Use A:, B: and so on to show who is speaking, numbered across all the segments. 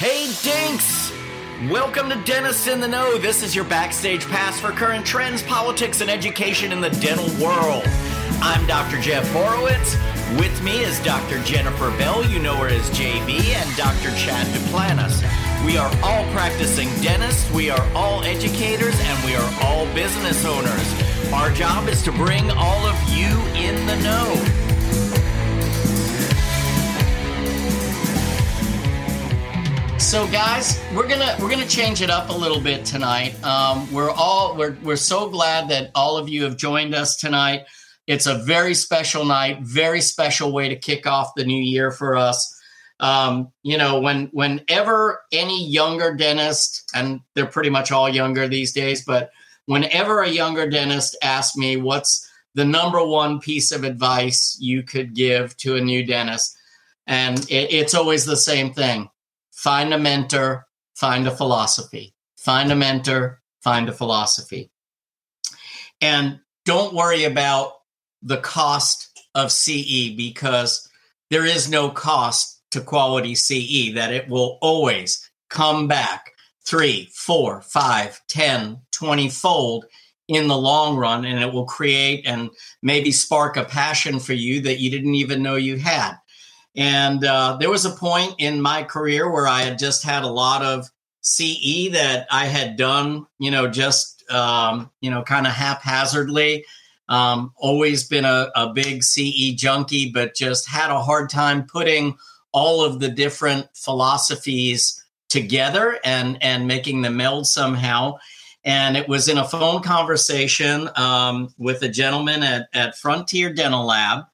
A: Hey, Dinks! Welcome to Dentist in the Know. This is your backstage pass for current trends, politics, and education in the dental world. I'm Dr. Jeff Borowitz. With me is Dr. Jennifer Bell, you know her as JB, and Dr. Chad Duplantis. We are all practicing dentists, we are all educators, and we are all business owners. Our job is to bring all of you in the know. So, guys, we're gonna we're gonna change it up a little bit tonight. Um, we're all we're we're so glad that all of you have joined us tonight. It's a very special night, very special way to kick off the new year for us. Um, you know, when whenever any younger dentist, and they're pretty much all younger these days, but whenever a younger dentist asks me what's the number one piece of advice you could give to a new dentist, and it, it's always the same thing find a mentor, find a philosophy. Find a mentor, find a philosophy. And don't worry about the cost of CE because there is no cost to quality CE, that it will always come back three, four, five, 10, 20 fold in the long run. And it will create and maybe spark a passion for you that you didn't even know you had. And uh, there was a point in my career where I had just had a lot of CE that I had done, you know, just, um, you know, kind of haphazardly. Um, always been a, a big CE junkie, but just had a hard time putting all of the different philosophies together and and making them meld somehow. And it was in a phone conversation um, with a gentleman at, at Frontier Dental Lab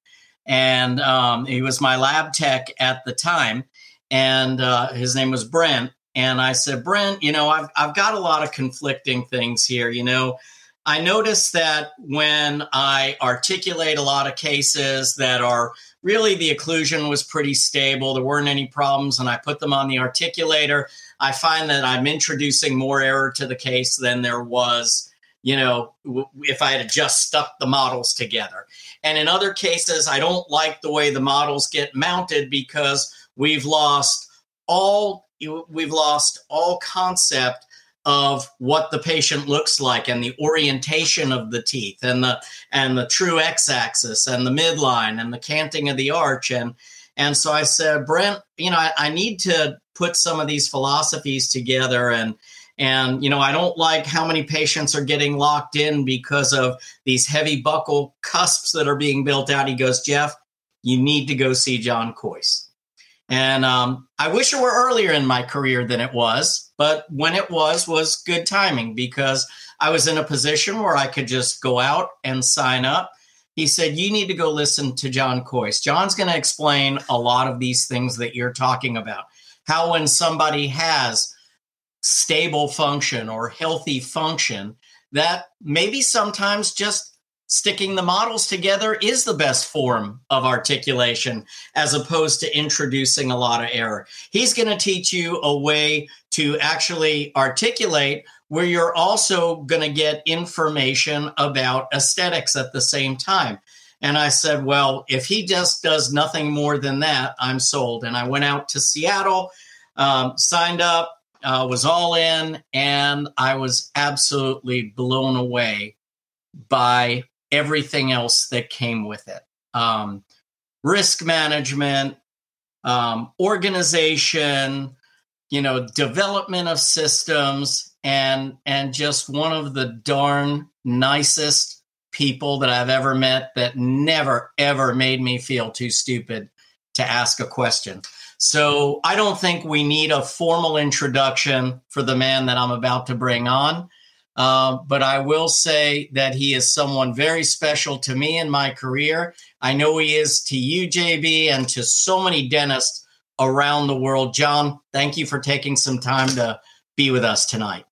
A: and um, he was my lab tech at the time, and uh, his name was Brent. And I said, Brent, you know, I've I've got a lot of conflicting things here. You know, I noticed that when I articulate a lot of cases that are really the occlusion was pretty stable, there weren't any problems, and I put them on the articulator, I find that I'm introducing more error to the case than there was you know, if I had just stuck the models together. And in other cases, I don't like the way the models get mounted because we've lost all we've lost all concept of what the patient looks like and the orientation of the teeth and the and the true x-axis and the midline and the canting of the arch. And and so I said, Brent, you know, I, I need to put some of these philosophies together and and, you know, I don't like how many patients are getting locked in because of these heavy buccal cusps that are being built out. He goes, Jeff, you need to go see John Kois. And um, I wish it were earlier in my career than it was, but when it was, was good timing because I was in a position where I could just go out and sign up. He said, You need to go listen to John Kois. John's going to explain a lot of these things that you're talking about. How, when somebody has stable function or healthy function that maybe sometimes just sticking the models together is the best form of articulation as opposed to introducing a lot of error. He's going to teach you a way to actually articulate where you're also going to get information about aesthetics at the same time. And I said, well, if he just does nothing more than that, I'm sold. And I went out to Seattle, um, signed up, uh, was all in, and I was absolutely blown away by everything else that came with it um, risk management, um, organization, you know, development of systems, and and just one of the darn nicest people that I've ever met that never ever made me feel too stupid to ask a question. So I don't think we need a formal introduction for the man that I'm about to bring on. Uh, but I will say that he is someone very special to me in my career. I know he is to you, JB, and to so many dentists around the world. John, thank you for taking some time to be with us tonight.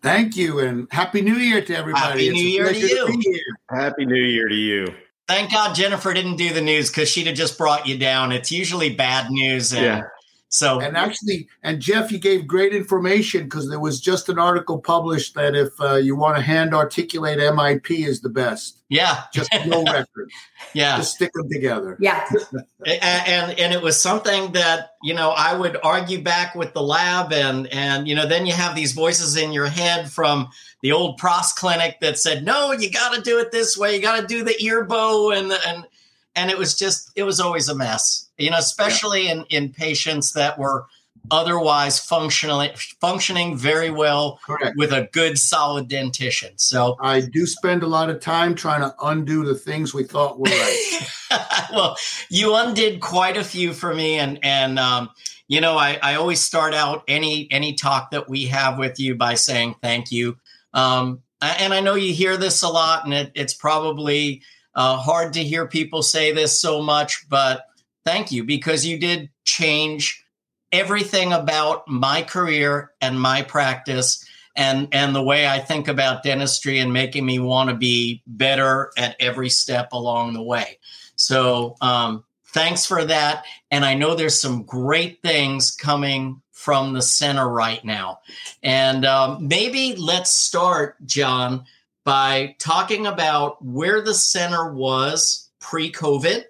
B: Thank you, and Happy New Year to everybody.
A: Happy New Year to you. To
C: Happy New Year to you.
A: Thank God Jennifer didn't do the news because she'd have just brought you down. It's usually bad news. And
C: yeah.
A: So
B: and actually, and Jeff, you gave great information because there was just an article published that if uh, you want to hand articulate MIP is the best.
A: Yeah,
B: just no record.
A: yeah,
B: just stick them together.
D: Yeah,
A: and and it was something that you know I would argue back with the lab, and and you know then you have these voices in your head from the old pros clinic that said no, you got to do it this way, you got to do the ear bow, and and and it was just it was always a mess you know, especially yeah. in, in patients that were otherwise functionally functioning very well
B: Correct.
A: with a good solid dentition. So
B: I do spend a lot of time trying to undo the things we thought were right.
A: well, you undid quite a few for me and and um, you know, I, I always start out any any talk that we have with you by saying thank you. Um, and I know you hear this a lot, and it, it's probably uh, hard to hear people say this so much, but thank you because you did change everything about my career and my practice and and the way I think about dentistry and making me want to be better at every step along the way. So um, thanks for that. And I know there's some great things coming from the center right now. And um, maybe let's start, John, by talking about where the center was pre-COVID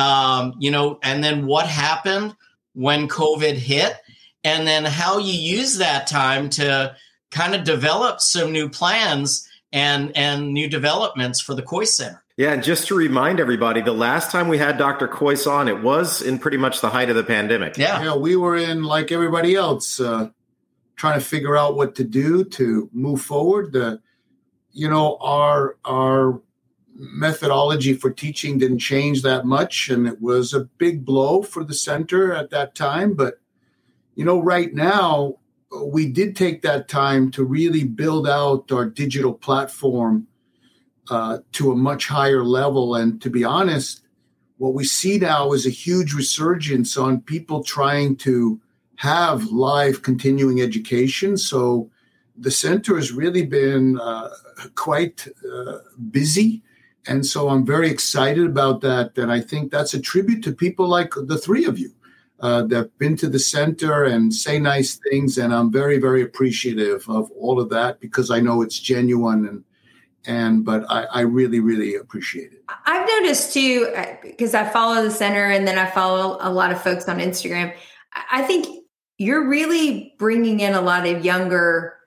A: um, you know, and then what happened when COVID hit, and then how you use that time to kind of develop some new plans and and new developments for the Kois Center.
C: Yeah, and just to remind everybody, the last time we had Dr. Kois on, it was in pretty much the height of the pandemic.
A: Yeah,
B: yeah we were in like everybody else, uh, trying to figure out what to do to move forward. The, you know, our our methodology for teaching didn't change that much, and it was a big blow for the center at that time. But you know, right now we did take that time to really build out our digital platform uh, to a much higher level. And to be honest, what we see now is a huge resurgence on people trying to have live continuing education. So the center has really been uh, quite uh, busy and so I'm very excited about that. And I think that's a tribute to people like the three of you uh, that have been to the center and say nice things. And I'm very, very appreciative of all of that because I know it's genuine and and but I, I really, really appreciate it.
D: I've noticed too because uh, I follow the center and then I follow a lot of folks on Instagram. I think you're really bringing in a lot of younger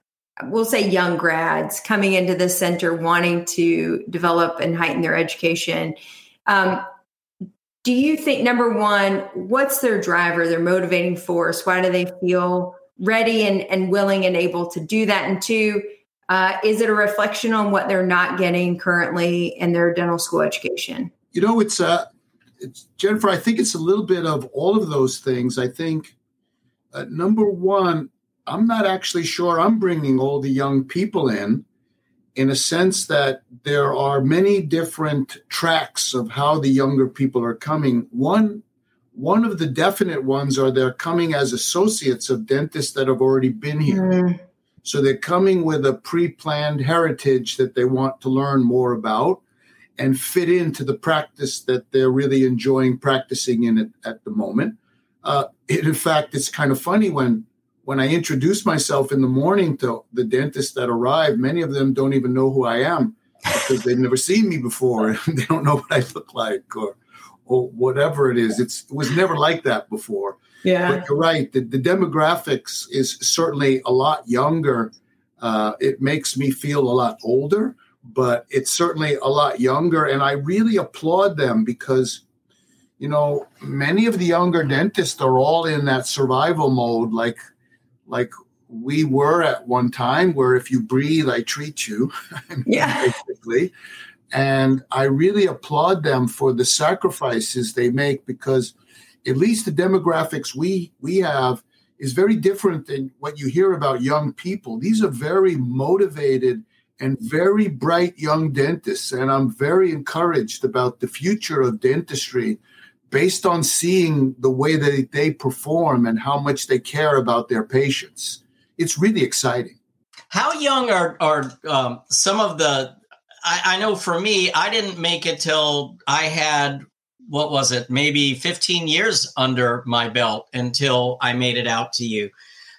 D: we'll say young grads coming into the center wanting to develop and heighten their education. Um, do you think number one what's their driver their motivating force? Why do they feel ready and, and willing and able to do that? And two uh, is it a reflection on what they're not getting currently in their dental school education?
B: You know it's uh it's jennifer i think it's a little bit of all of those things. I think uh, number one I'm not actually sure I'm bringing all the young people in, in a sense that there are many different tracks of how the younger people are coming. One, one of the definite ones are they're coming as associates of dentists that have already been here. Mm. So they're coming with a pre-planned heritage that they want to learn more about and fit into the practice that they're really enjoying practicing in it at the moment. Uh, in fact, it's kind of funny when when I introduce myself in the morning to the dentists that arrive, many of them don't even know who I am because they've never seen me before and they don't know what I look like or or whatever it is. It's, it was never like that before.
D: Yeah.
B: But you're right. The, the demographics is certainly a lot younger. Uh, it makes me feel a lot older, but it's certainly a lot younger. And I really applaud them because you know, many of the younger dentists are all in that survival mode, like like we were at one time where if you breathe i treat you
D: yeah.
B: basically. And i really applaud them for the sacrifices they make because at least the demographics we we have is very different than what you hear about young people. These are very motivated and very bright young dentists. And i'm very encouraged about the future of dentistry based on seeing the way that they perform and how much they care about their patients. It's really exciting.
A: How young are are um, some of the? I, I know for me, I didn't make it till I had what was it, maybe 15 years under my belt until I made it out to you.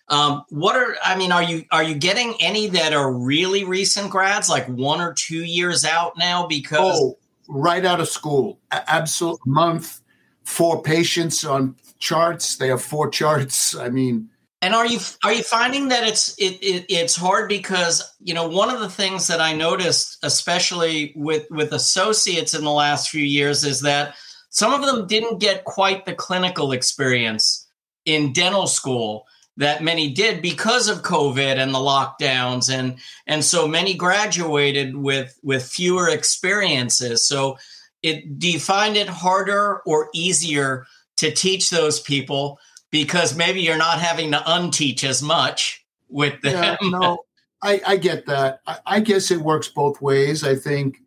A: Um, what are I mean, are you are you getting any that are really recent grads, like one or two years out now? Because
B: oh, right out of school, absolute month, four patients on charts. They have four charts. I mean,
A: and are you are you finding that it's it, it, it's hard because you know one of the things that I noticed, especially with with associates in the last few years, is that some of them didn't get quite the clinical experience in dental school that many did because of COVID and the lockdowns, and and so many graduated with with fewer experiences. So, it do you find it harder or easier to teach those people because maybe you're not having to unteach as much with them?
B: Yeah, no, I, I get that. I, I, guess it works both ways. I think.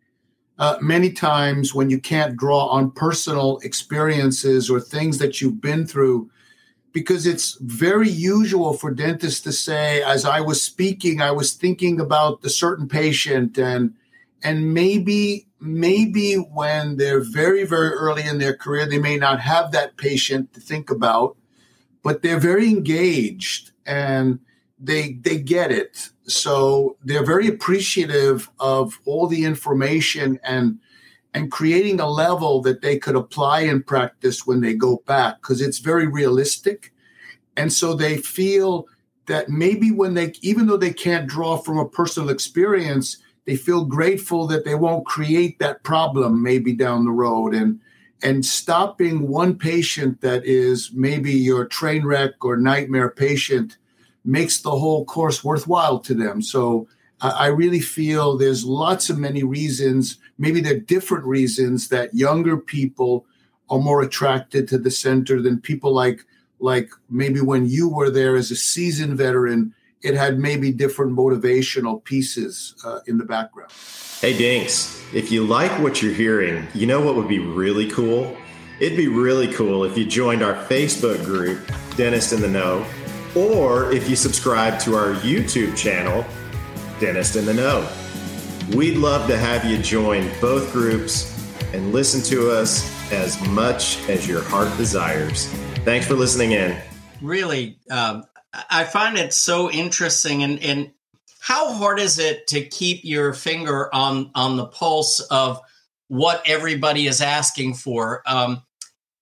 B: Uh, many times when you can't draw on personal experiences or things that you've been through, because it's very usual for dentists to say, as I was speaking, I was thinking about the certain patient and and maybe maybe when they're very very early in their career they may not have that patient to think about but they're very engaged and they they get it so they're very appreciative of all the information and and creating a level that they could apply in practice when they go back because it's very realistic. And so they feel that maybe when they, even though they can't draw from a personal experience, they feel grateful that they won't create that problem maybe down the road. And and stopping one patient that is maybe your train wreck or nightmare patient makes the whole course worthwhile to them. So I really feel there's lots of many reasons, maybe there are different reasons that younger people are more attracted to the center than people like like maybe when you were there as a seasoned veteran, it had maybe different motivational pieces uh, in the background.
C: Hey Dinks, if you like what you're hearing, you know what would be really cool? It'd be really cool if you joined our Facebook group, Dentist in the Know, or if you subscribe to our YouTube channel, Dentist in the Know. We'd love to have you join both groups and listen to us as much as your heart desires. Thanks for listening in.
A: Really, um, I find it so interesting. And, and how hard is it to keep your finger on on the pulse of what everybody is asking for? Um,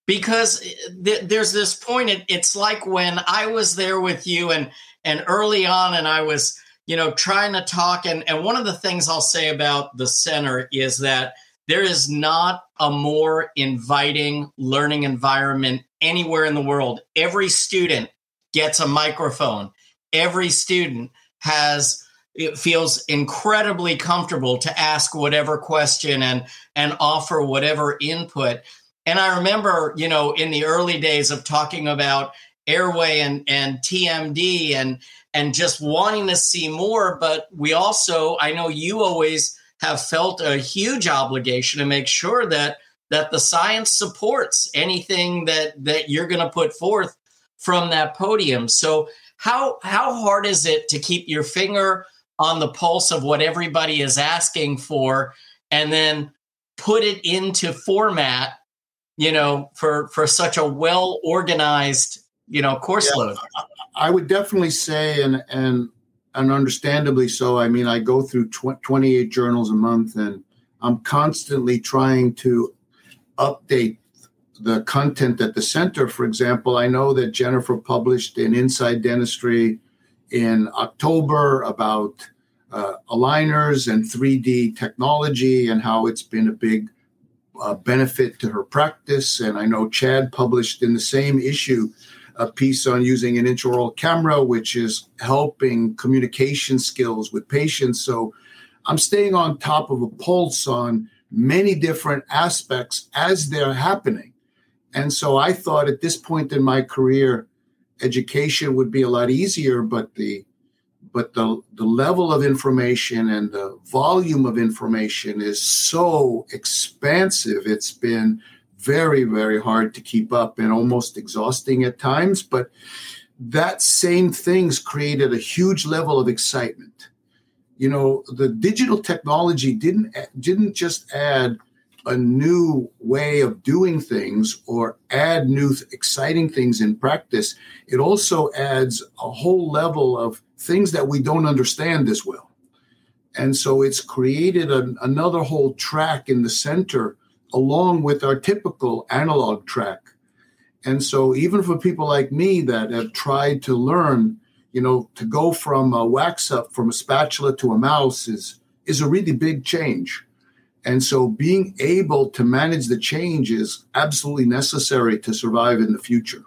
A: because th- there's this point. It, it's like when I was there with you, and and early on, and I was you know, trying to talk. And, and one of the things I'll say about the center is that there is not a more inviting learning environment anywhere in the world. Every student gets a microphone. Every student has it feels incredibly comfortable to ask whatever question and and offer whatever input. And I remember, you know, in the early days of talking about airway and and TMD and and just wanting to see more. But we also, I know you always have felt a huge obligation to make sure that that the science supports anything that that you're going to put forth from that podium. So how how hard is it to keep your finger on the pulse of what everybody is asking for and then put it into format, you know, for for such a well organized, you know, course yeah. load?
B: I would definitely say, and and and understandably so. I mean, I go through tw- 28 journals a month, and I'm constantly trying to update the content at the center. For example, I know that Jennifer published in Inside Dentistry in October about uh, aligners and 3D technology and how it's been a big uh, benefit to her practice. And I know Chad published in the same issue a piece on using an intraoral camera, which is helping communication skills with patients. So I'm staying on top of a pulse on many different aspects as they're happening. And so I thought at this point in my career, education would be a lot easier, but the but the, the level of information and the volume of information is so expansive. It's been very, very hard to keep up and almost exhausting at times. But that same things created a huge level of excitement. You know, the digital technology didn't didn't just add a new way of doing things or add new exciting things in practice, it also adds a whole level of things that we don't understand as well. And so it's created an, another whole track in the center along with our typical analog track. And so even for people like me that have tried to learn, you know, to go from a wax up from a spatula to a mouse is is a really big change. And so being able to manage the change is absolutely necessary to survive in the future.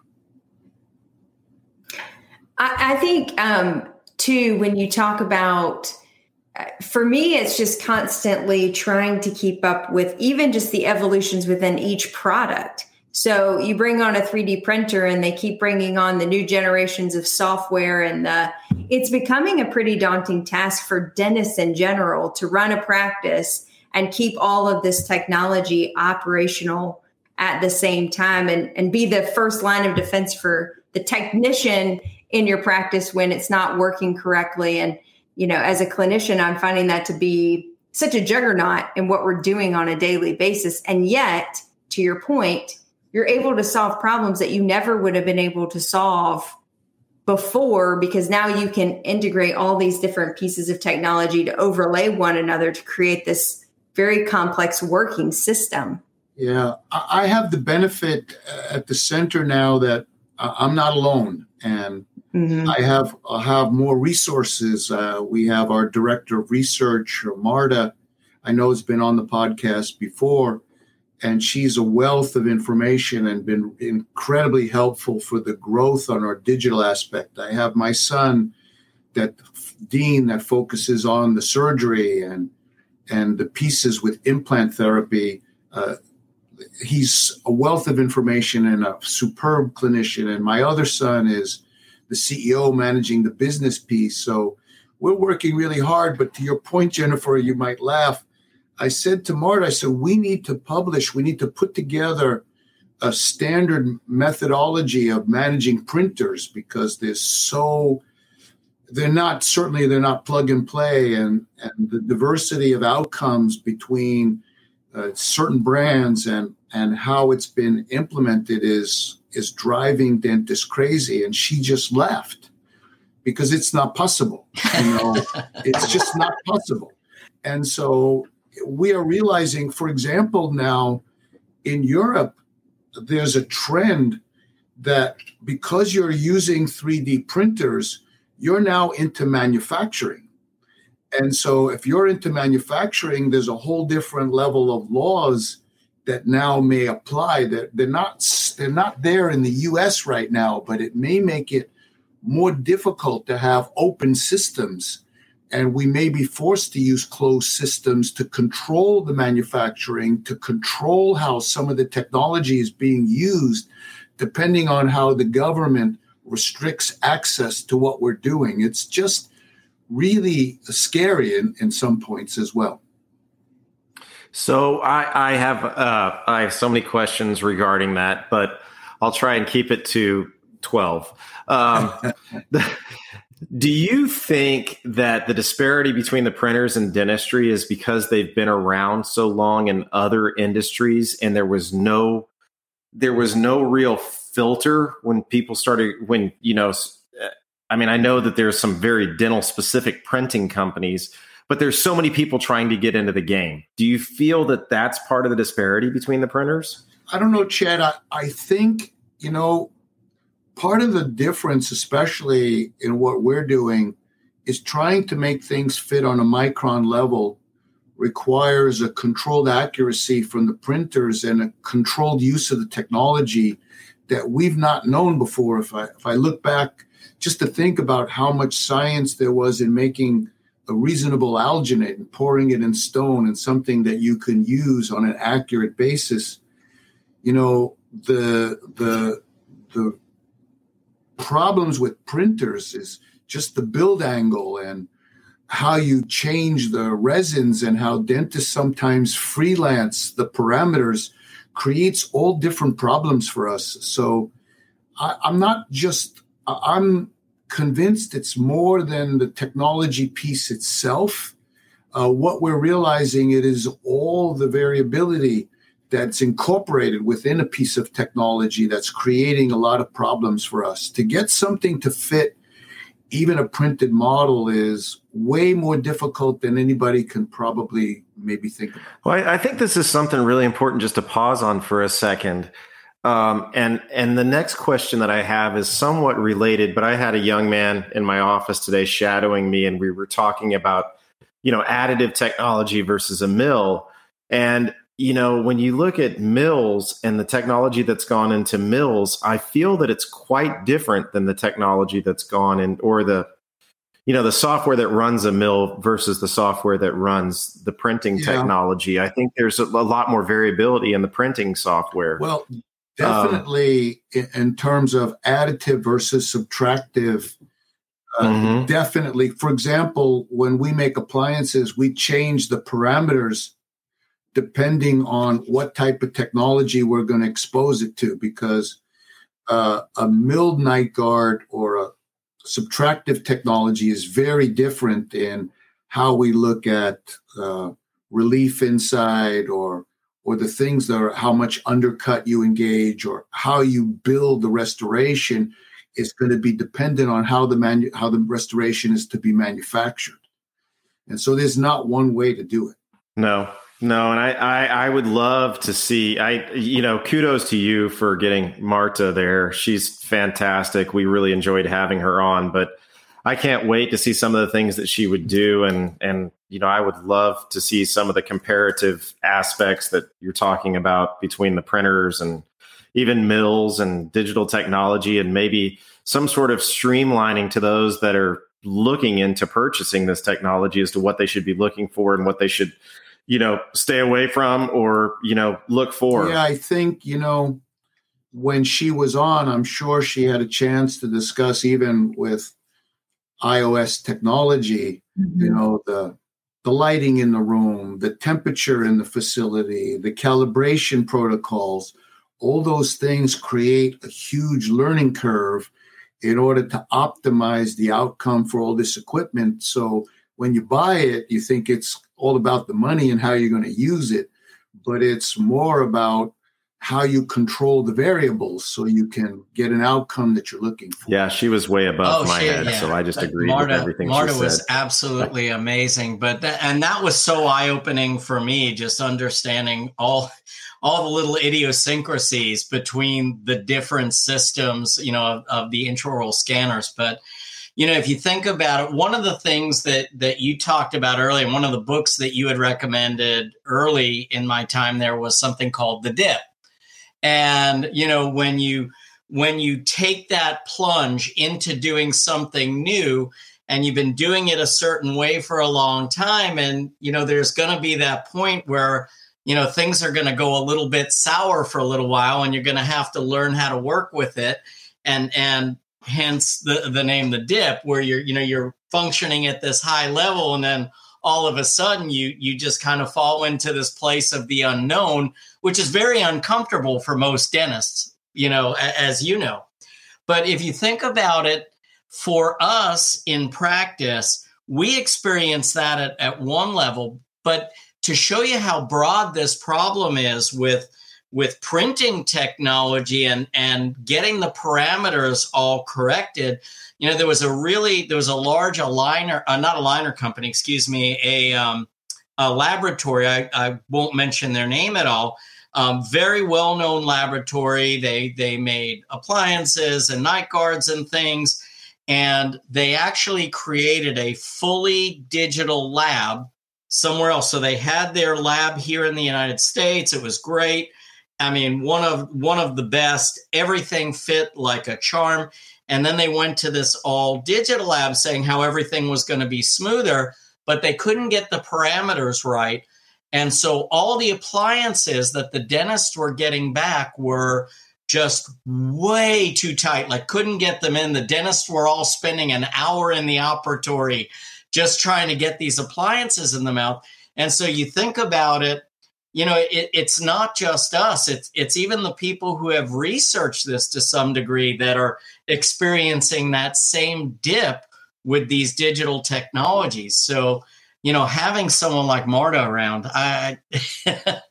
D: I, I think, um, too, when you talk about, uh, for me, it's just constantly trying to keep up with even just the evolutions within each product. So you bring on a 3D printer and they keep bringing on the new generations of software and the, it's becoming a pretty daunting task for dentists in general to run a practice and keep all of this technology operational at the same time and, and be the first line of defense for the technician in your practice when it's not working correctly. And, you know, as a clinician, I'm finding that to be such a juggernaut in what we're doing on a daily basis. And yet, to your point, you're able to solve problems that you never would have been able to solve before because now you can integrate all these different pieces of technology to overlay one another to create this very complex working system.
B: Yeah, I have the benefit at the center now that I'm not alone, and mm-hmm. I have I have more resources. Uh, we have our director of research, Marta. I know has been on the podcast before, and she's a wealth of information and been incredibly helpful for the growth on our digital aspect. I have my son, that Dean, that focuses on the surgery and and the pieces with implant therapy. Uh, he's a wealth of information and a superb clinician. And my other son is the CEO managing the business piece. So we're working really hard. But to your point, Jennifer, you might laugh. I said to Marta, I said, we need to publish, we need to put together a standard methodology of managing printers because there's so they're not certainly they're not plug and play and and the diversity of outcomes between uh, certain brands and and how it's been implemented is is driving dentists crazy and she just left because it's not possible you know? It's just not possible. And so we are realizing for example now in europe there's a trend that because you're using 3d printers you're now into manufacturing. And so if you're into manufacturing, there's a whole different level of laws that now may apply that they're not they're not there in the US right now, but it may make it more difficult to have open systems and we may be forced to use closed systems to control the manufacturing, to control how some of the technology is being used, depending on how the government restricts access to what we're doing. It's just really scary in, in some points as well.
C: So I, I have uh, I have so many questions regarding that, but I'll try and keep it to twelve. Um, do you think that the disparity between the printers and dentistry is because they've been around so long in other industries, and there was no there was no real filter when people started when you know i mean i know that there's some very dental specific printing companies but there's so many people trying to get into the game. Do you feel that that's part of the disparity between the printers?
B: I don't know chad. I, I think you know part of the difference especially in what we're doing is trying to make things fit on a micron level requires a controlled accuracy from the printers and a controlled use of the technology that we've not known before. If I if I look back just to think about how much science there was in making a reasonable alginate and pouring it in stone and something that you can use on an accurate basis, you know, the the the problems with printers is just the build angle and how you change the resins and how dentists sometimes freelance the parameters creates all different problems for us. So I, I'm not just, I'm convinced it's more than the technology piece itself. uh, what we're realizing it is all the variability that's incorporated within a piece of technology that's creating a lot of problems for us. To get something to fit even a printed model is way more difficult than anybody can probably maybe think about.
C: Well, I, I think this is something really important just to pause on for a second. Um, and and the next question that I have is somewhat related, but I had a young man in my office today shadowing me, and we were talking about you know additive technology versus a mill. And you know, when you look at mills and the technology that's gone into mills, I feel that it's quite different than the technology that's gone in, or the, you know, the software that runs a mill versus the software that runs the printing yeah. technology. I think there's a, a, lot more variability in the printing software.
B: Well, definitely um, in terms of additive versus subtractive. Uh, mm-hmm. Definitely. For example, when we make appliances, we change the parameters depending on what type of technology we're going to expose it to, because uh, a milled night guard or a subtractive technology is very different in how we look at uh, relief inside or or the things that are how much undercut you engage or how you build the restoration is going to be dependent on how the manu- how the restoration is to be manufactured. And so there's not one way to do it.
C: No no, and I, I, I would love to see. I you know kudos to you for getting Marta there. She's fantastic. We really enjoyed having her on, but I can't wait to see some of the things that she would do, and and you know I would love to see some of the comparative aspects that you're talking about between the printers and even mills and digital technology, and maybe some sort of streamlining to those that are looking into purchasing this technology as to what they should be looking for and what they should you know, stay away from or, you know, look for?
B: Yeah, I think, you know, when she was on, I'm sure she had a chance to discuss even with iOS technology, mm-hmm. you know, the the lighting in the room, the temperature in the facility, the calibration protocols, all those things create a huge learning curve in order to optimize the outcome for all this equipment. So when you buy it, you think it's all about the money and how you're going to use it, but it's more about how you control the variables so you can get an outcome that you're looking for.
C: Yeah, she was way above oh, my she, head, yeah. so I just agreed Marta, with everything
A: Marta
C: she
A: was absolutely amazing, but that, and that was so eye-opening for me just understanding all all the little idiosyncrasies between the different systems, you know, of, of the intraoral scanners, but you know, if you think about it, one of the things that that you talked about earlier, one of the books that you had recommended early in my time there was something called The Dip. And, you know, when you when you take that plunge into doing something new and you've been doing it a certain way for a long time and you know there's going to be that point where you know things are going to go a little bit sour for a little while and you're going to have to learn how to work with it and and hence the the name the dip where you're you know you're functioning at this high level and then all of a sudden you you just kind of fall into this place of the unknown which is very uncomfortable for most dentists you know as you know. But if you think about it for us in practice we experience that at, at one level. But to show you how broad this problem is with with printing technology and and getting the parameters all corrected you know there was a really there was a large aligner uh, not a liner company excuse me a um, a laboratory I, I won't mention their name at all um, very well known laboratory. They they made appliances and night guards and things and they actually created a fully digital lab somewhere else. So they had their lab here in the united states. It was great I mean, one of one of the best. Everything fit like a charm. And then they went to this all digital lab saying how everything was going to be smoother, but they couldn't get the parameters right. And so all the appliances that the dentists were getting back were just way too tight, like couldn't get them in. The dentists were all spending an hour in the operatory just trying to get these appliances in the mouth. And so you think about it, you know it, it's not just us it's it's even the people who have researched this to some degree that are experiencing that same dip with these digital technologies so you know, having someone like Marta around, I it,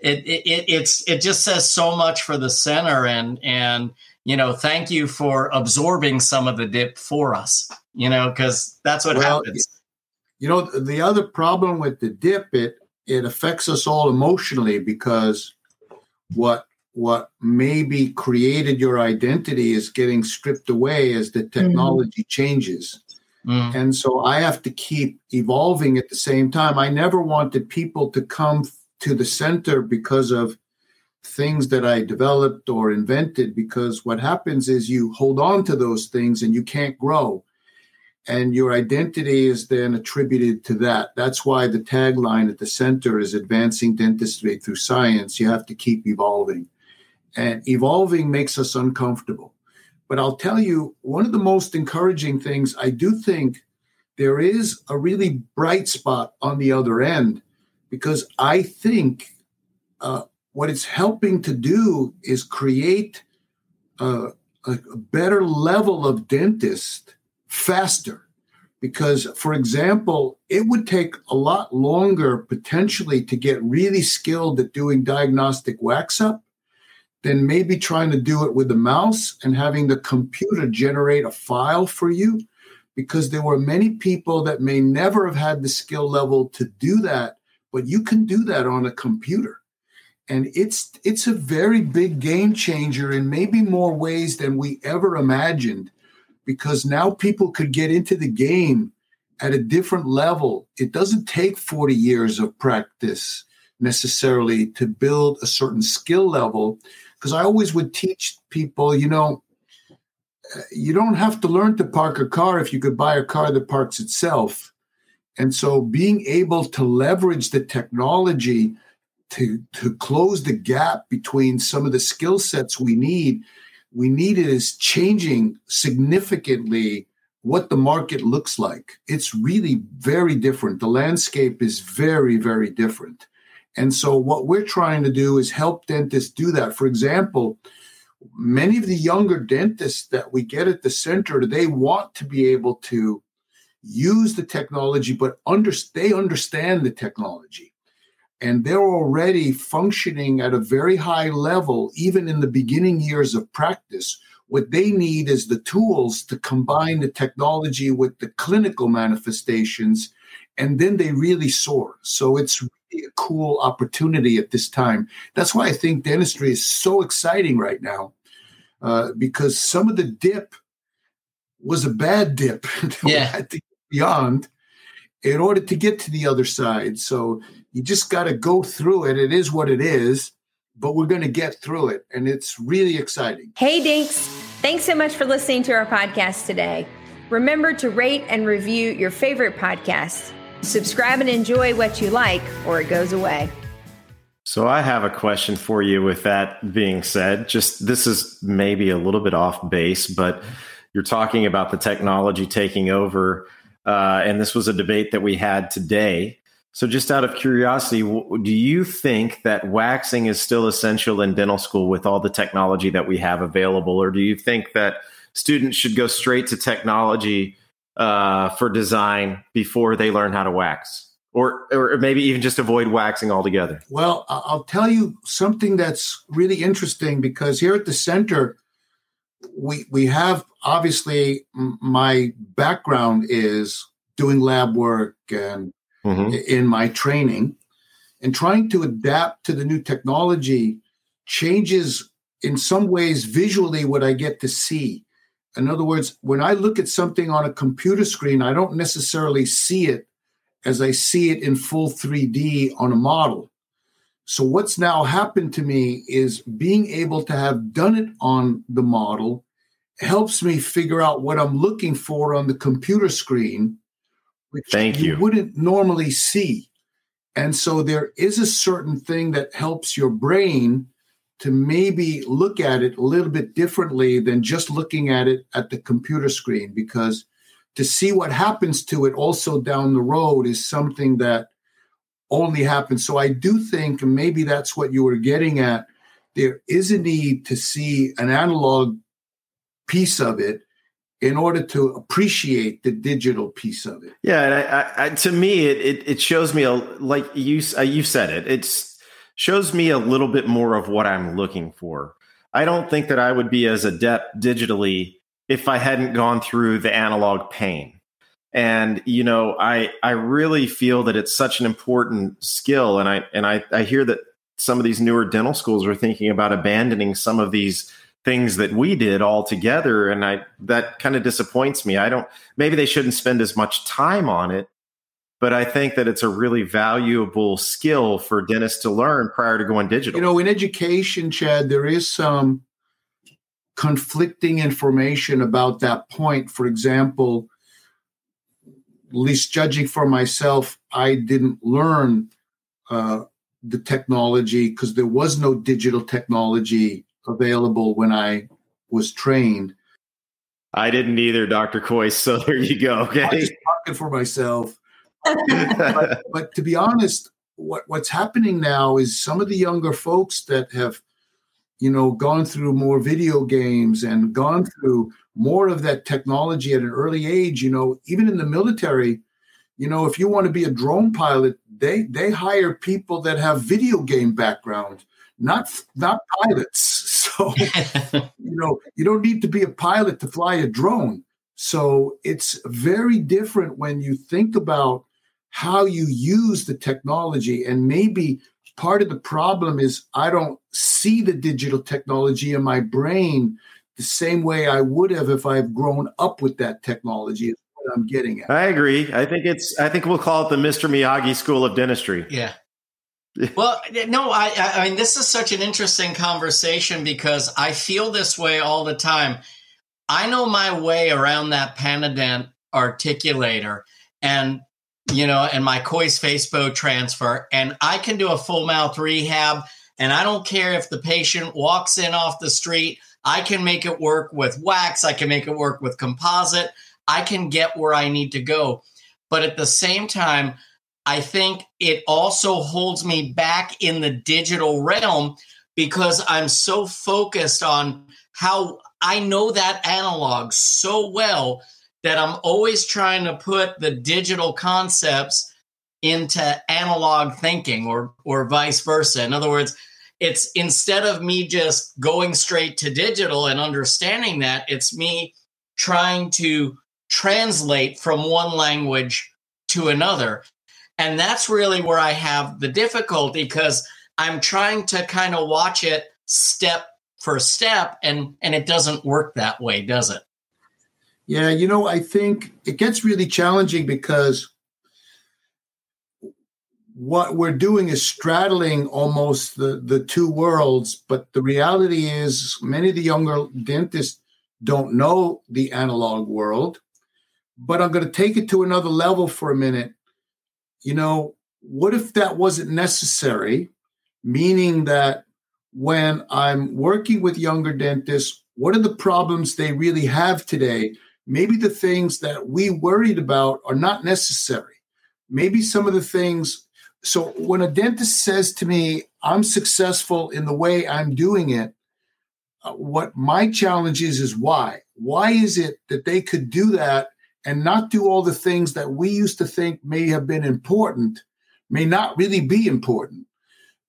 A: it it's it just says so much for the center and and you know, thank you for absorbing some of the dip for us, you know, because that's what well, happens.
B: You know, the other problem with the dip, it it affects us all emotionally because what what maybe created your identity is getting stripped away as the mm-hmm. technology mm. changes. Mm. And so I have to keep evolving at the same time. I never wanted people to come to the center because of things that I developed or invented, because what happens is you hold on to those things and you can't grow. And your identity is then attributed to that. That's why the tagline at the center is advancing dentistry through science. You have to keep evolving. And evolving makes us uncomfortable. But I'll tell you, one of the most encouraging things, I do think there is a really bright spot on the other end because I think uh, what it's helping to do is create a, a better level of dentist faster. Because, for example, it would take a lot longer potentially to get really skilled at doing diagnostic wax up than maybe trying to do it with a mouse and having the computer generate a file for you. Because there were many people that may never have had the skill level to do that but you can do that on a computer. And it's it's a very big game changer in maybe more ways than we ever imagined because now people could get into the game at a different level it doesn't take 40 years of practice necessarily to build a certain skill level because I always would teach people, you know, eh, you don't have to learn to park a car if you could buy a car that parks itself. And so being able to leverage the technology to, to close the gap between some of the skill sets we need, we need is changing significantly what the market looks like. It's really very different. The landscape is very, very different. And so, what we're trying to do is help dentists do that. For example, many of the younger dentists that we get at the center, they want to be able to use the technology, but under, they understand the technology. And they're already functioning at a very high level, even in the beginning years of practice. What they need is the tools to combine the technology with the clinical manifestations, and then they really soar. So it's a cool opportunity at this time. That's why I think dentistry is so exciting right now, uh, because some of the dip was a bad dip
A: yeah. had to
B: beyond in order to get to the other side. So you just got to go through it. It is what it is, but we're going to get through it, and it's really exciting.
D: Hey, Dinks! Thanks so much for listening to our podcast today. Remember to rate and review your favorite podcasts Subscribe and enjoy what you like, or it goes away.
C: So, I have a question for you with that being said. Just this is maybe a little bit off base, but you're talking about the technology taking over. Uh, and this was a debate that we had today. So, just out of curiosity, do you think that waxing is still essential in dental school with all the technology that we have available? Or do you think that students should go straight to technology uh, for design before they learn how to wax, or or maybe even just avoid waxing altogether?
B: Well, I'll tell you something that's really interesting because here at the center, we we have obviously my background is doing lab work and mm-hmm. in my training and trying to adapt to the new technology changes in some ways visually what I get to see. In other words, when I look at something on a computer screen, I don't necessarily see it as I see it in full 3D on a model. So, what's now happened to me is being able to have done it on the model helps me figure out what I'm looking for on the computer screen,
C: which Thank you,
B: you. wouldn't normally see. And so, there is a certain thing that helps your brain to maybe look at it a little bit differently than just looking at it at the computer screen because to see what happens to it also down the road is something that only happens. So i do think maybe that's what you were getting at. There is a need to see an analog piece of it in order to appreciate the digital piece of it.
C: Yeah, and I, I, to me, it, it, it shows me a like you uh, you said it. It shows me a little bit more of what I'm looking for. I don't think that I would be as adept digitally if I hadn't gone through the analog pain. And you know, I I really feel that it's such an important skill, and I and I, I hear that some of these newer dental schools are thinking about abandoning some of these things that we did all together and i that kind of disappoints me. I don't maybe they shouldn't spend as much time on it but i think that it's a really valuable skill for dentists to learn prior to going digital.
B: You know in education chad there is some conflicting information about that point. For example at least judging for myself i didn't learn uh, the technology because there was no digital technology available when I was trained.
C: I didn't either, Dr. Kois. So there you go. Okay. I'm
B: just talking for myself. but, but, to be honest, what, what's happening now is some of the younger folks that have, you know, gone through more video games and gone through more of that technology at an early age, you know, even in the military, you know, if you want to be a drone pilot, they they hire people that have video game background, not not pilots. So, you know, you don't need to be a pilot to fly a drone. So it's very different when you think about how you use the technology. And maybe part of the problem is I don't see the digital technology in my brain the same way I would have if I've grown up with that technology. Is what I'm getting at.
C: I agree. I think it's. I think we'll call it the Mr. Miyagi School of Dentistry.
A: Yeah well, no, I, I mean, this is such an interesting conversation because I feel this way all the time. I know my way around that Panadent articulator and, you know, and my Kois Facebow transfer, and I can do a full mouth rehab. And I don't care if the patient walks in off the street, I can make it work with wax, I can make it work with composite, I can get where I need to go. But at the same time, I think it also holds me back in the digital realm because I'm so focused on how I know that analog so well that I'm always trying to put the digital concepts into analog thinking or or vice versa. In other words, it's instead of me just going straight to digital and understanding that, it's me trying to translate from one language to another. And that's really where I have the difficulty because I'm trying to kind of watch it step for step and and it doesn't work that way, does it?
B: Yeah, you know, I think it gets really challenging because what we're doing is straddling almost the, the two worlds. But the reality is, many of the younger dentists don't know the analog world. But I'm going to take it to another level for a minute you know, what if that wasn't necessary? Meaning that when I'm working with younger dentists, what are the problems they really have today? Maybe the things that we worried about are not necessary. Maybe some of the things. So when a dentist says to me, I'm successful in the way I'm doing it, uh, what my challenge is, is why? Why is it that they could do that and not do all the things that we used to think may have been important may not really be important.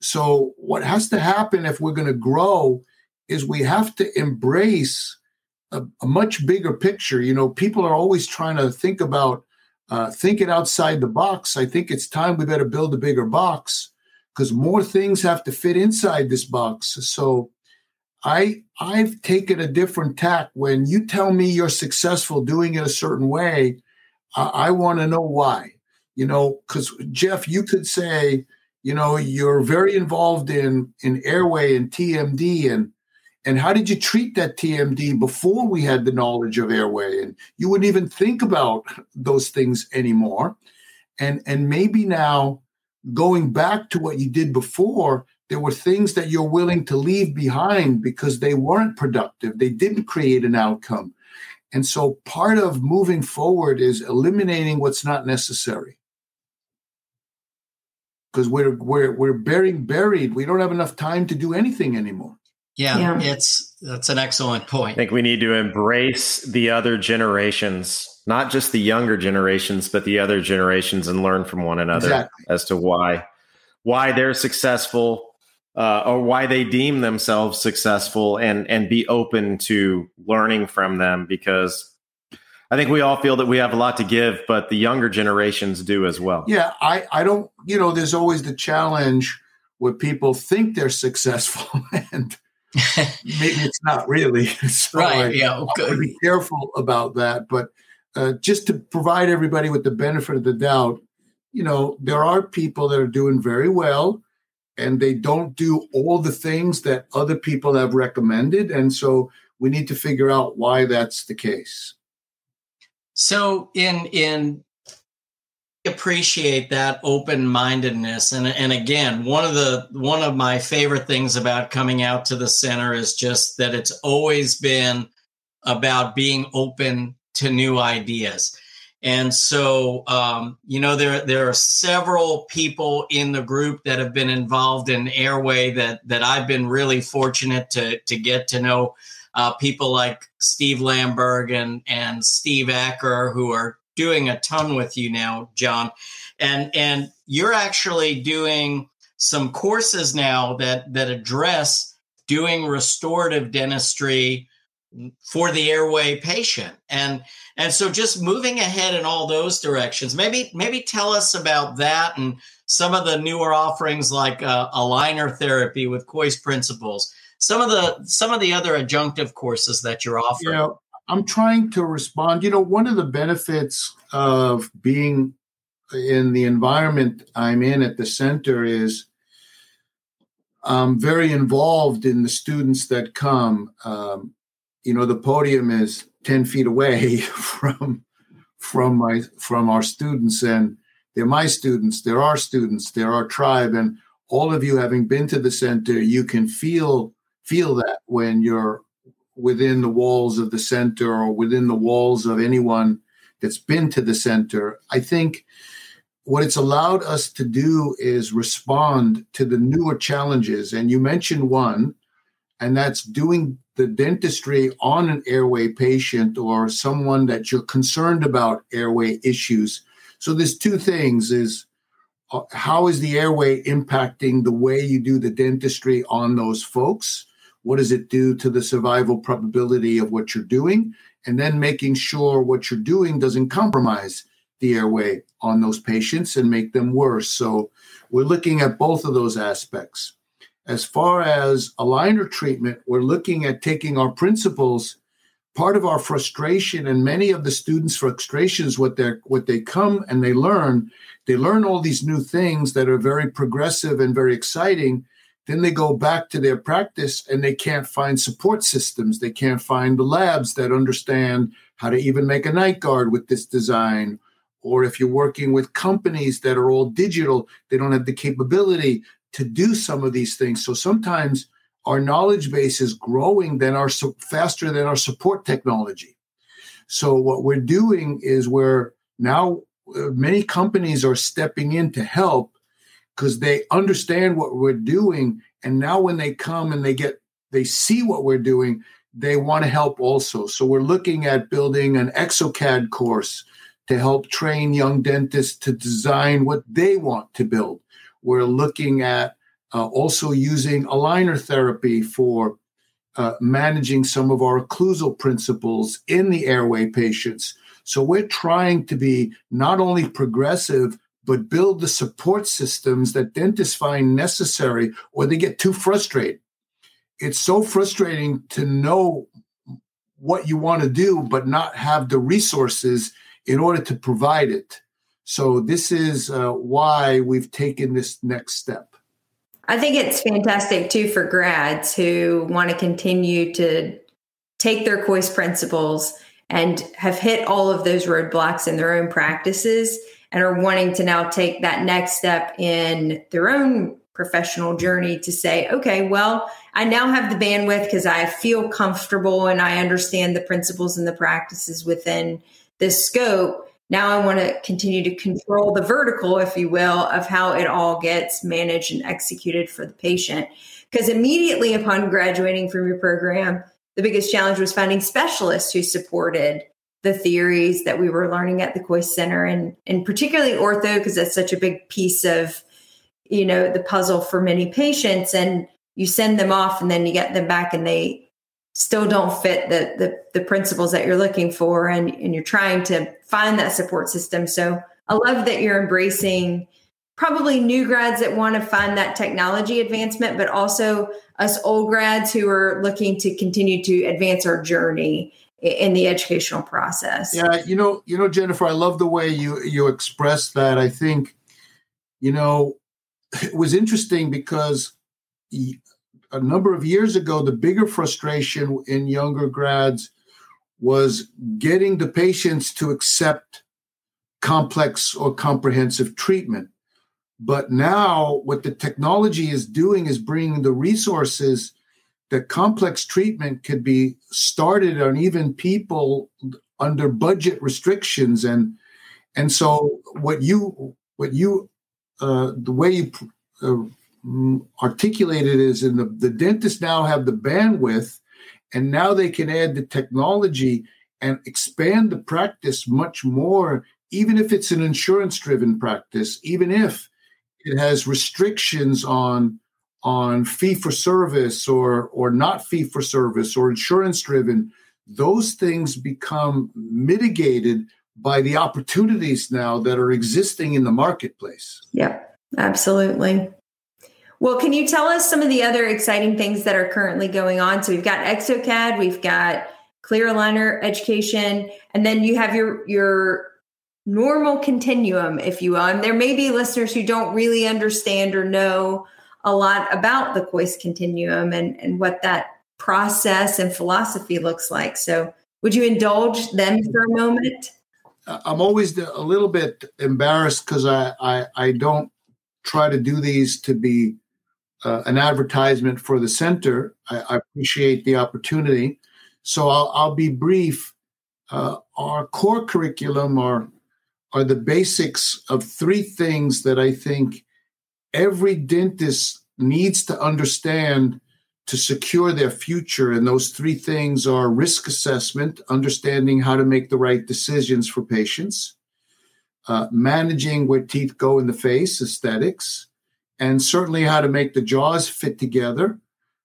B: So, what has to happen if we're going to grow is we have to embrace a, a, much bigger picture. You know, people are always trying to think about uh, thinking outside the box. I think it's time we better build a bigger box because more things have to fit inside this box. So, I I've taken a different tack. When you tell me you're successful doing it a certain way, I, want to know why. You know, because Jeff, you could say, you know, you're very involved in in airway and TMD and and how did you treat that TMD before we had the knowledge of airway? And you wouldn't even think about those things anymore. And and maybe now going back to what you did before there were things that you're willing to leave behind because they weren't productive. They didn't create an outcome. And so part of moving forward is eliminating what's not necessary. Because we're we're we're buried buried. We don't have enough time to do anything anymore.
A: Yeah, yeah, it's that's an excellent point.
C: I think we need to embrace the other generations, not just the younger generations, but the other generations, and learn from one another exactly. as to why why they're successful uh, or why they deem themselves successful, and and be open to learning from them because I think we all feel that we have a lot to give, but the younger generations do as well.
B: Yeah, I I don't you know there's always the challenge where people think they're successful and maybe it's not really.
A: So right. I, yeah.
B: Okay. Be careful about that. But uh, just to provide everybody with the benefit of the doubt, you know, there are people that are doing very well and they don't do all the things that other people have recommended. And so we need to figure out why that's the case.
A: So in in appreciate that open-mindedness and and again one of the one of my favorite things about coming out to the center is just that it's always been about being open to new ideas and so um, you know there there are several people in the group that have been involved in airway that that I've been really fortunate to to get to know uh, people like Steve Lamberg and and Steve Acker who are doing a ton with you now, John, and and you're actually doing some courses now that that address doing restorative dentistry for the airway patient and and so just moving ahead in all those directions maybe maybe tell us about that and some of the newer offerings like uh, aligner therapy with Kois principles some of the some of the other adjunctive courses that you're offering
B: I'm trying to respond. You know, one of the benefits of being in the environment I'm in at the center is I'm very involved in the students that come. Um, you know, the podium is 10 feet away from from my from our students and they're my students they're our students they're our tribe and all of you having been to the center you can feel feel that when you're within the walls of the center or within the walls of anyone that's been to the center. I think what it's allowed us to do is respond to the newer challenges. And you mentioned one, and that's doing the dentistry on an airway patient or someone that you're concerned about airway issues. So there's two things is uh, how is the airway impacting the way you do the dentistry on those folks? What does it do to the survival probability of what you're doing? And then making sure what you're doing doesn't compromise the airway on those patients and make them worse. So we're looking at both of those aspects. As far as aligner treatment, we're looking at taking our principles. Part of our frustration and many of the students' frustrations, what they what they come and they learn, they learn all these new things that are very progressive and very exciting, then they go back to their practice and they can't find support systems. They can't find the labs that understand how to even make a night guard with this design. Or if you're working with companies that are all digital, they don't have the capability to do some of these things. So sometimes our knowledge base is growing than our faster than our support technology. So what we're doing is we're now uh, many companies are stepping in to help because they understand what we're doing. And now when they come and they get, they see what we're doing, they want to help also. So we're looking at building an exocad course to help train young dentists to design what they want to build. We're looking at uh, also using aligner therapy for uh, managing some of our occlusal principles in the airway patients. So we're trying to be not only progressive, but build the support systems that dentists find necessary or they get too frustrated. It's so frustrating to know what you want to do, but not have the resources in order to provide it. So, this is uh, why we've taken this next step.
D: I think it's fantastic too for grads who want to continue to take their Kois principles and have hit all of those roadblocks in their own practices and are wanting to now take that next step in their own professional journey to say, okay, well, I now have the bandwidth because I feel comfortable and I understand the principles and the practices within this scope. Now I want to continue to control the vertical, if you will, of how it all gets managed and executed for the patient. Because immediately upon graduating from your program, the biggest challenge was finding specialists who supported the theories that we were learning at the Kois Center and, and particularly ortho, because that's such a big piece of, you know, the puzzle for many patients. And you send them off and then you get them back and they still don't fit the, the, the principles that you're looking for and, and you're trying to find that support system. So I love that you're embracing probably new grads that want to find that technology advancement, but also us old grads who are looking to continue to advance our journey in the educational process.
B: Yeah, you know, you know, Jennifer, I love the way you you express that. I think, you know, it was interesting because a number of years ago, the bigger frustration in younger grads was getting the patients to accept complex or comprehensive treatment. But now, what the technology is doing is bringing the resources that complex treatment could be started on even people under budget restrictions and and so what you what you uh, the way you uh, articulated is in the the dentists now have the bandwidth and now they can add the technology and expand the practice much more even if it's an insurance driven practice even if it has restrictions on on fee for service or or not fee for service or insurance driven those things become mitigated by the opportunities now that are existing in the marketplace.
D: Yeah absolutely well can you tell us some of the other exciting things that are currently going on so we've got exocad we've got clear aligner education and then you have your your normal continuum if you will and there may be listeners who don't really understand or know a lot about the Kois continuum and, and what that process and philosophy looks like. So, would you indulge them for a moment?
B: I'm always a little bit embarrassed because I, I, I don't try to do these to be uh, an advertisement for the center. I, I, appreciate the opportunity, so I'll, I'll be brief. Uh, our core curriculum are are the basics of three things that I think every dentist needs to understand to secure their future. And those three things are risk assessment, understanding how to make the right decisions for patients, uh, managing where teeth go in the face, aesthetics, and certainly how to make the jaws fit together,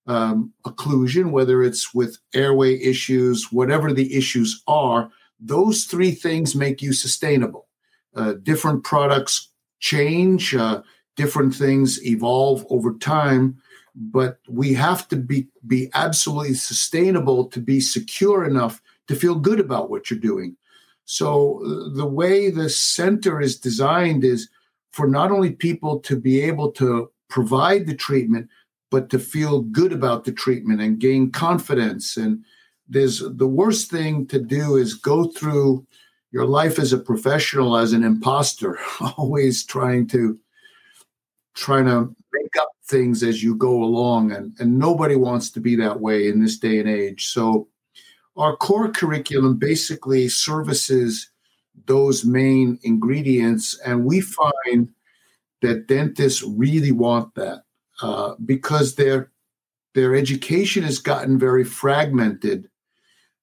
B: um, occlusion, whether it's with airway issues, whatever the issues are. Those three things make you sustainable. Uh, different products change. Uh, different things evolve over time but we have to be be absolutely sustainable to be secure enough to feel good about what you're doing so the way the center is designed is for not only people to be able to provide the treatment but to feel good about the treatment and gain confidence. And there's the worst thing to do is go through your life as a professional as an imposter always trying to trying to make up things as you go along. And, and nobody wants to be that way in this day and age. So our core curriculum basically services those main ingredients and we find that dentists really want that uh, because their their education has gotten very fragmented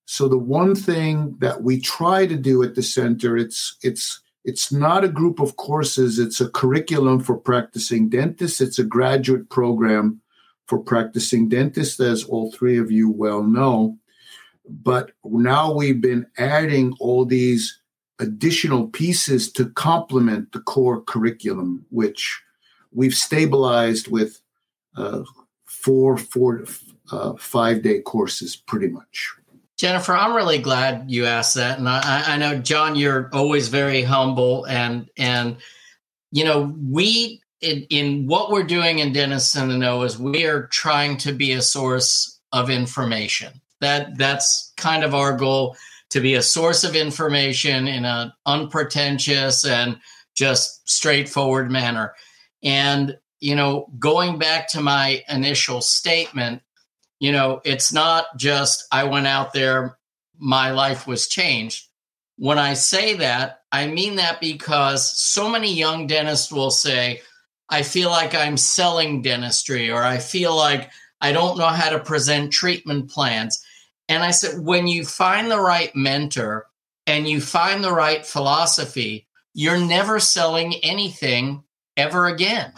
B: so the one thing that we try to do at the center it's it's it's not a group of courses, it's a curriculum for practicing dentists. It's a graduate program for practicing dentists, as all three of you well know. But now we've been adding all these additional pieces to complement the core curriculum, which we've stabilized with uh, four, four, uh, five day courses pretty much.
A: Jennifer, I'm really glad you asked that, and I, I know John, you're always very humble, and and you know we in, in what we're doing in Dentists and Know is we are trying to be a source of information. That that's kind of our goal to be a source of information in an unpretentious and just straightforward manner. And you know, going back to my initial statement, you know, it's not just I went out there, my life was changed. when I say that, I mean that because so many young dentists will say, I feel like I'm selling dentistry, or I feel like I don't know how to present treatment plans. And I said, when you find the right mentor and you find the right philosophy, you're never selling anything ever again.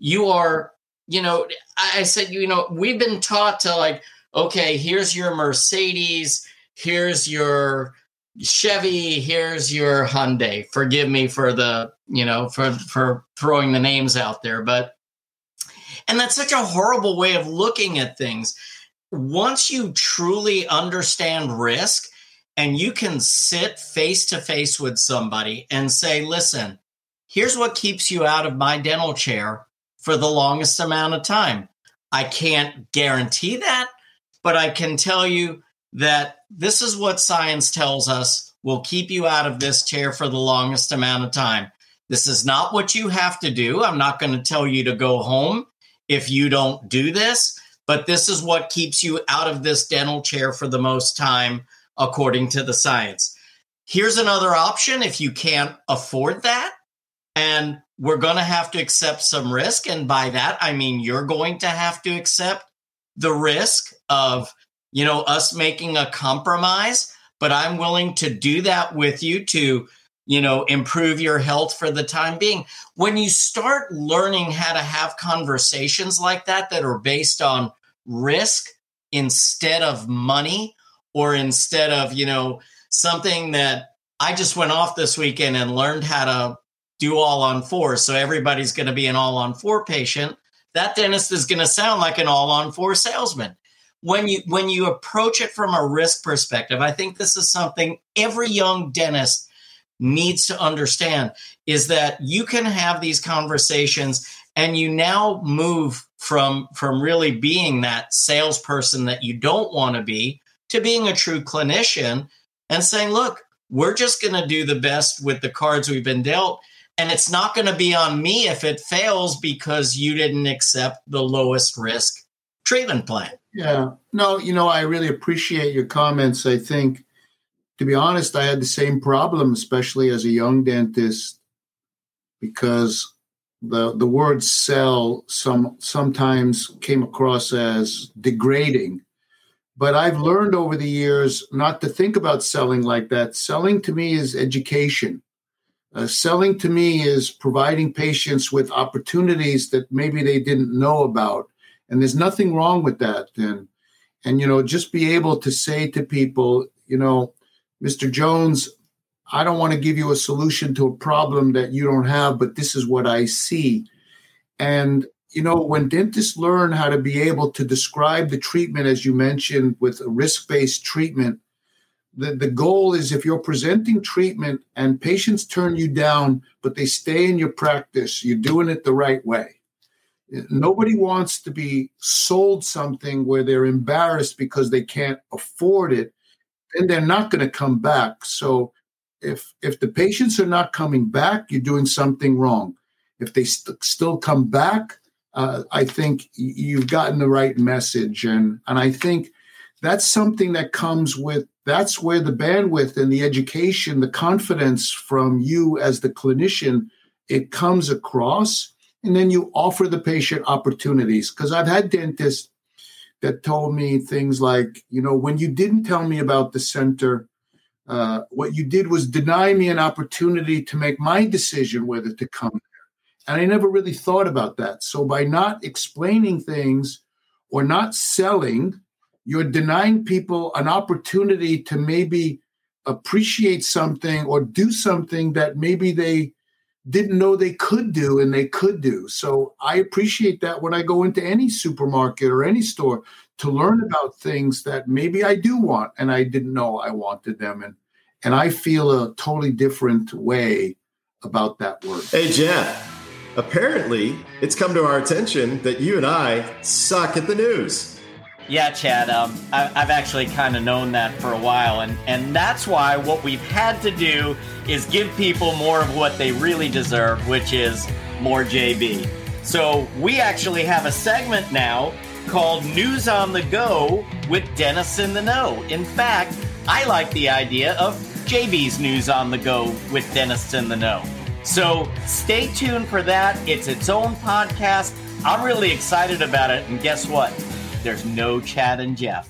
A: You are, you know, I said, you know, we've been taught to like, okay, here's your Mercedes, here's your Chevy, here's your Hyundai. Forgive me for the, you know, for for throwing the names out there, but and that's such a horrible way of looking at things. Once you truly understand risk and you can sit face to face with somebody and say, "Listen, here's what keeps you out of my dental chair for the longest amount of time." I can't guarantee that, but I can tell you that this is what science tells us will keep you out of this chair for the longest amount of time. This is not what you have to do. I'm not going to tell you to go home if you don't do this, but this is what keeps you out of this dental chair for the most time, according to the science. Here's another option if you can't afford that. And we're going to have to accept some risk. And by that, I mean you're going to have to accept the risk of you know, us making a compromise, but I'm willing to do that with you to, you know, improve your health for the time being. When you start learning how to have conversations like that that are based on risk instead of money or instead of, you know, something that I just went off this weekend and learned how to do all on four. So everybody's going to be an all on four patient. That dentist is going to sound like an all on four salesman when you when you approach it from a risk perspective, I think this is something every young dentist needs to understand is that you can have these conversations and you now move from from really being that salesperson that you don't want to be to being a true clinician and saying look we're just going to do the best with the cards we've been dealt and it's not going to be on me if it fails because you didn't accept the lowest risk treatment plan
B: yeah. No, you know, I really appreciate your comments. I think, to be honest, I had the same problem, especially as a young dentist, because the the word sell some sometimes came across as degrading. But I've learned over the years not to think about selling like that. Selling to me is education. Uh, selling to me is providing patients with opportunities that maybe they didn't know about and there's nothing wrong with that and and you know just be able to say to people you know mr jones i don't want to give you a solution to a problem that you don't have but this is what i see. And you know when dentists learn how to be able to describe the treatment as you mentioned with a risk-based treatment the, the goal is if you're presenting treatment and patients turn you down but they stay in your practice you're doing it the right way. Nobody wants to be sold something where they're embarrassed because they can't afford it, and they're not going to come back. So if if the patients are not coming back, you're doing something wrong. If they st- still come back, uh, I think you've gotten the right message, and and I think that's something that comes with that's where the bandwidth and the education, the confidence from you as the clinician, it comes across and then you offer the patient opportunities. Because I've had dentists that told me things like, you know, when you didn't tell me about the center, uh, what you did was deny me an opportunity to make my decision whether to come there. And I never really thought about that. So by not explaining things or not selling, you're denying people an opportunity to maybe appreciate something or do something that maybe they didn't know they could do and they could do. So I appreciate that when I go into any supermarket or any store to learn about things that maybe I do want and I didn't know I wanted them and and I feel a totally different way about that word.
C: Hey Jeff, apparently it's come to our attention that you and I suck at the news.
A: Yeah, Chad. Um, I, have actually kind of known that for a while, and and that's why what we've had to do is give people more of what they really deserve, which is more JB. So we actually have a segment now called News on the Go with Dentists in the Know. In fact, I like the idea of
E: JB's News on the Go with Dentists in the Know. So stay tuned for that. It's its own podcast. I'm really excited about it. And guess what? There's no Chad and Jeff.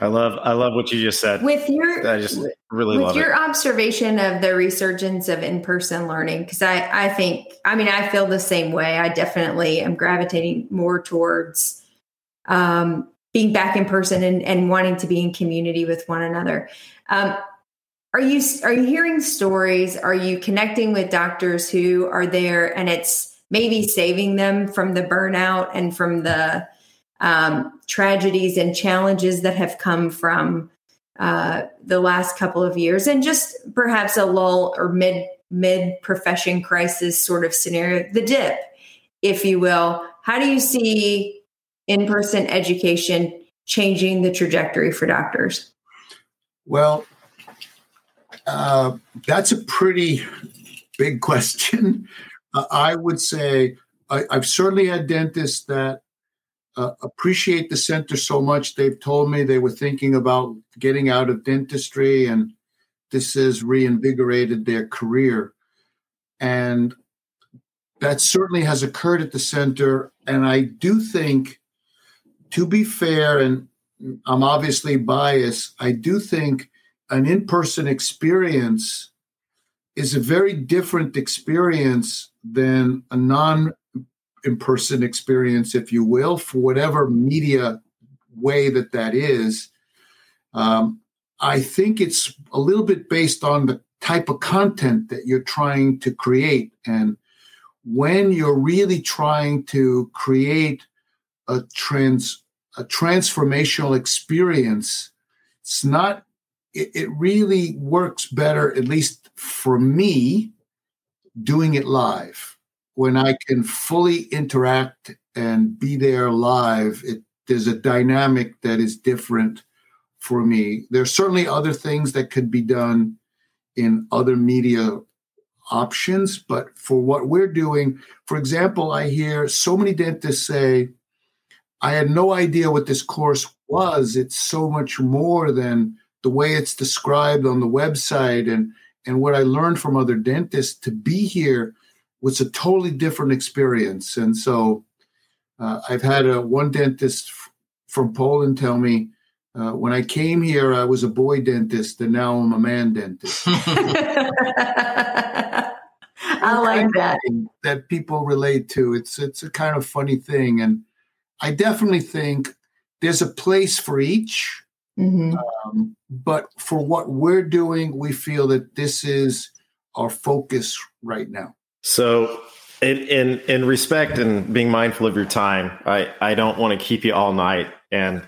C: I love I love what you just said.
D: With your
C: I just really
D: with
C: love
D: your
C: it.
D: observation of the resurgence of in-person learning, because I, I think I mean I feel the same way. I definitely am gravitating more towards um, being back in person and, and wanting to be in community with one another. Um, are you are you hearing stories? Are you connecting with doctors who are there and it's maybe saving them from the burnout and from the um, tragedies and challenges that have come from uh, the last couple of years, and just perhaps a lull or mid mid profession crisis sort of scenario, the dip, if you will. How do you see in person education changing the trajectory for doctors?
B: Well, uh, that's a pretty big question. Uh, I would say I, have certainly had dentists that uh, appreciate the center so much. They've told me they were thinking about getting out of dentistry, and this has reinvigorated their career. And that certainly has occurred at the center. And I do think, to be fair, and I'm obviously biased, I do think an in person experience is a very different experience than a non in person experience, if you will, for whatever media way that that is. Um, I think it's a little bit based on the type of content that you're trying to create. And when you're really trying to create a trans a transformational experience, it's not it, it really works better, at least for me, doing it live when I can fully interact and be there live, it, there's a dynamic that is different for me. There's certainly other things that could be done in other media options, but for what we're doing, for example, I hear so many dentists say, I had no idea what this course was. It's so much more than the way it's described on the website and and what I learned from other dentists to be here was a totally different experience. And so uh, I've had a, one dentist f- from Poland tell me uh, when I came here, I was a boy dentist, and now I'm a man dentist.
D: I like that.
B: That people relate to. It's it's a kind of funny thing, and I definitely think there's a place for each.
D: Mm-hmm.
B: Um, but for what we're doing, we feel that this is our focus right now.
C: So, in, in in respect and being mindful of your time, I I don't want to keep you all night, and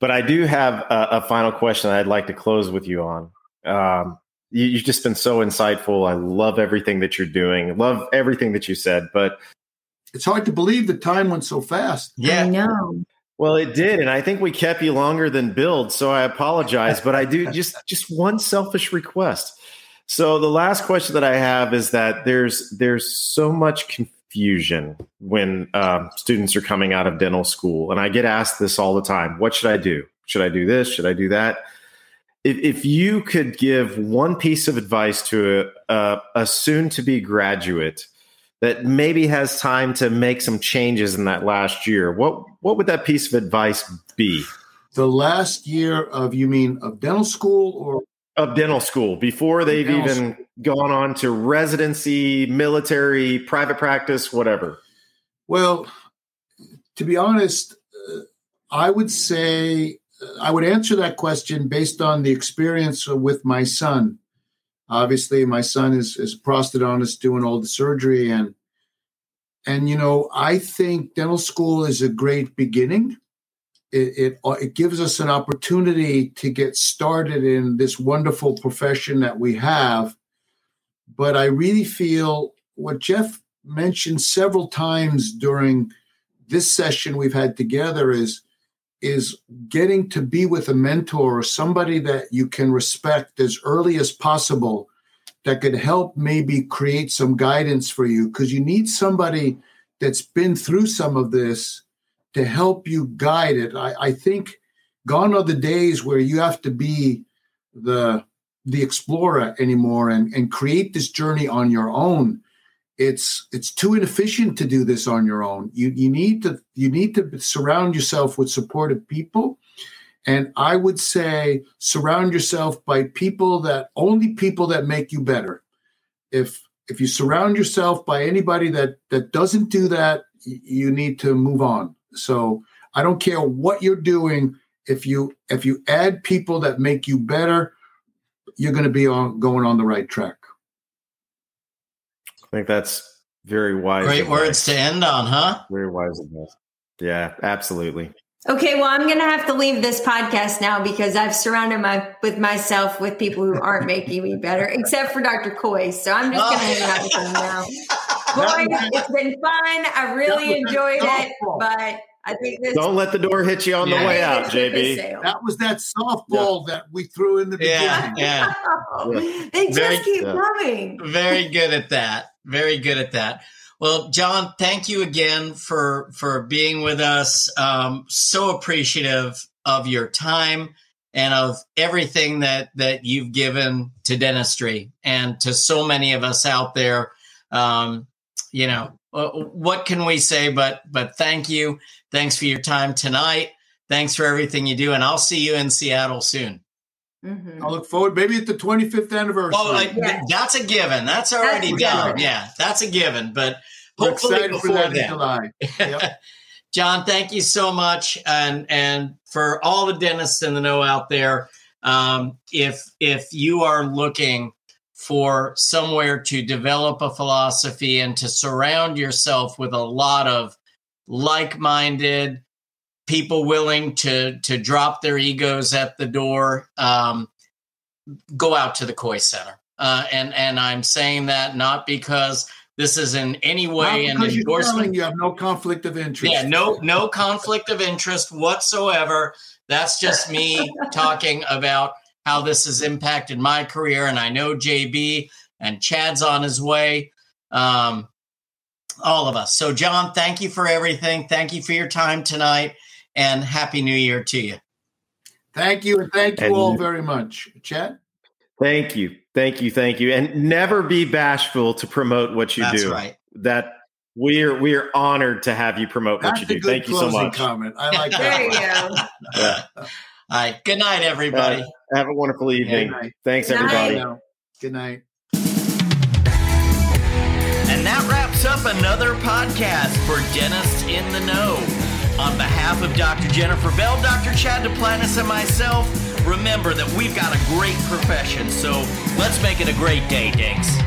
C: but I do have a, a final question I'd like to close with you on. Um, you, you've just been so insightful. I love everything that you're doing. Love everything that you said, but
B: it's hard to believe the time went so fast.
D: Yeah, I know.
C: Well, it did, and I think we kept you longer than billed, so I apologize. but I do just just one selfish request. So the last question that I have is that there's there's so much confusion when um, students are coming out of dental school, and I get asked this all the time: What should I do? Should I do this? Should I do that? If, if you could give one piece of advice to a, a, a soon-to-be graduate that maybe has time to make some changes in that last year, what what would that piece of advice be?
B: The last year of you mean of dental school or
C: of dental school before they've
B: dental
C: even school. gone on to residency, military, private practice, whatever?
B: Well, to be honest, uh, I would say I would answer that question based on the experience with my son. Obviously, my son is, is a prosthodontist doing all the surgery, and and you know I think dental school is a great beginning it, it, uh, it gives us an opportunity to get started in this wonderful profession that we have. But I really feel what Jeff mentioned several times during this session we've had together is is getting to be with a mentor or somebody that you can respect as early as possible that could help maybe create some guidance for you because you need somebody that's been through some of this to help you guide it. I, I think gone are the days where you have to be the the explorer anymore and and create this journey on your own. It's it's too inefficient to do this on your own. You you need to you need to surround yourself with supportive people. And i would say surround yourself by people that only people that make you better. If if you surround yourself by anybody that that doesn't do that you need to move on so i don't care what you're doing if you if you add people that make you better you're going to be on going on the right track
C: I think that's very wise.
A: Great
C: advice.
A: words to end on, huh?
C: Very wise advice. Yeah, absolutely.
D: Okay, well, I'm going to have to leave this podcast now because I've surrounded my with myself with people who aren't making me better, except for Dr. Kois. So I'm just going to hang out with him now. Kois, it's been fun. I really enjoyed it, but I think this.
C: Don't let the door hit you on
A: Yeah.
C: the way out,
D: this ship has
C: JB.
B: that was that softball that we threw in the beginning
A: yeah.
D: Oh,
C: Yeah.
D: They just
A: Very-
D: keep
C: Yeah.
D: coming.
A: Very good at that. Very good at that. Well, John, thank you again for for being with us. Um, so appreciative of your time and of everything that that you've given to dentistry and to so many of us out there. Um, you know, uh, what can we say? But but thank you. Thanks for your time tonight. Thanks for everything you do, and I'll see you in Seattle soon.
D: Mhm.
B: i look forward maybe at the 25th anniversary
A: Oh, like,
D: Yeah.
A: that's a given. That's already
D: a
A: done.
D: given.
A: Yeah, that's a given. But
B: we're
A: hopefully
B: excited for
A: before
B: that
A: then.
B: july Yep.
A: John, thank you so much, and and for all the dentists in the know out there. Um, if if you are looking for somewhere to develop a philosophy and to surround yourself with a lot of like-minded people willing to to drop their egos at the door, um, go out to the Kois Center. Uh, and and I'm saying that not because this is in any way an endorsement.
B: you have no conflict of interest
A: Yeah, no, no conflict of interest whatsoever. That's just me talking about how this has impacted my career, and I know JB and Chad's on his way. Um, all of us. So, John, thank you for everything. Thank you for your time tonight, and happy New Year to you.
B: thank you and thank you
C: And-
B: all very much Chad.
C: Thank you. Thank you. Thank you. And never be bashful to promote what you
A: That's
C: do.
A: right.
C: That we're we're honored to have you promote what you
B: a
C: do.
B: good
C: Thank you so much.
B: comment i like that.
D: There
B: that
D: you go.
C: Yeah.
A: All right. Good night, everybody.
C: Uh, have a wonderful evening.
B: Good night.
C: Thanks,
D: Good
C: everybody.
B: No. good night
E: And that wraps up another podcast for Dentists in the Know. On behalf of Dr. Jennifer Bell, Dr. Chad Duplantis, and myself, remember that we've got a great profession, so let's make it a great day, Dinks.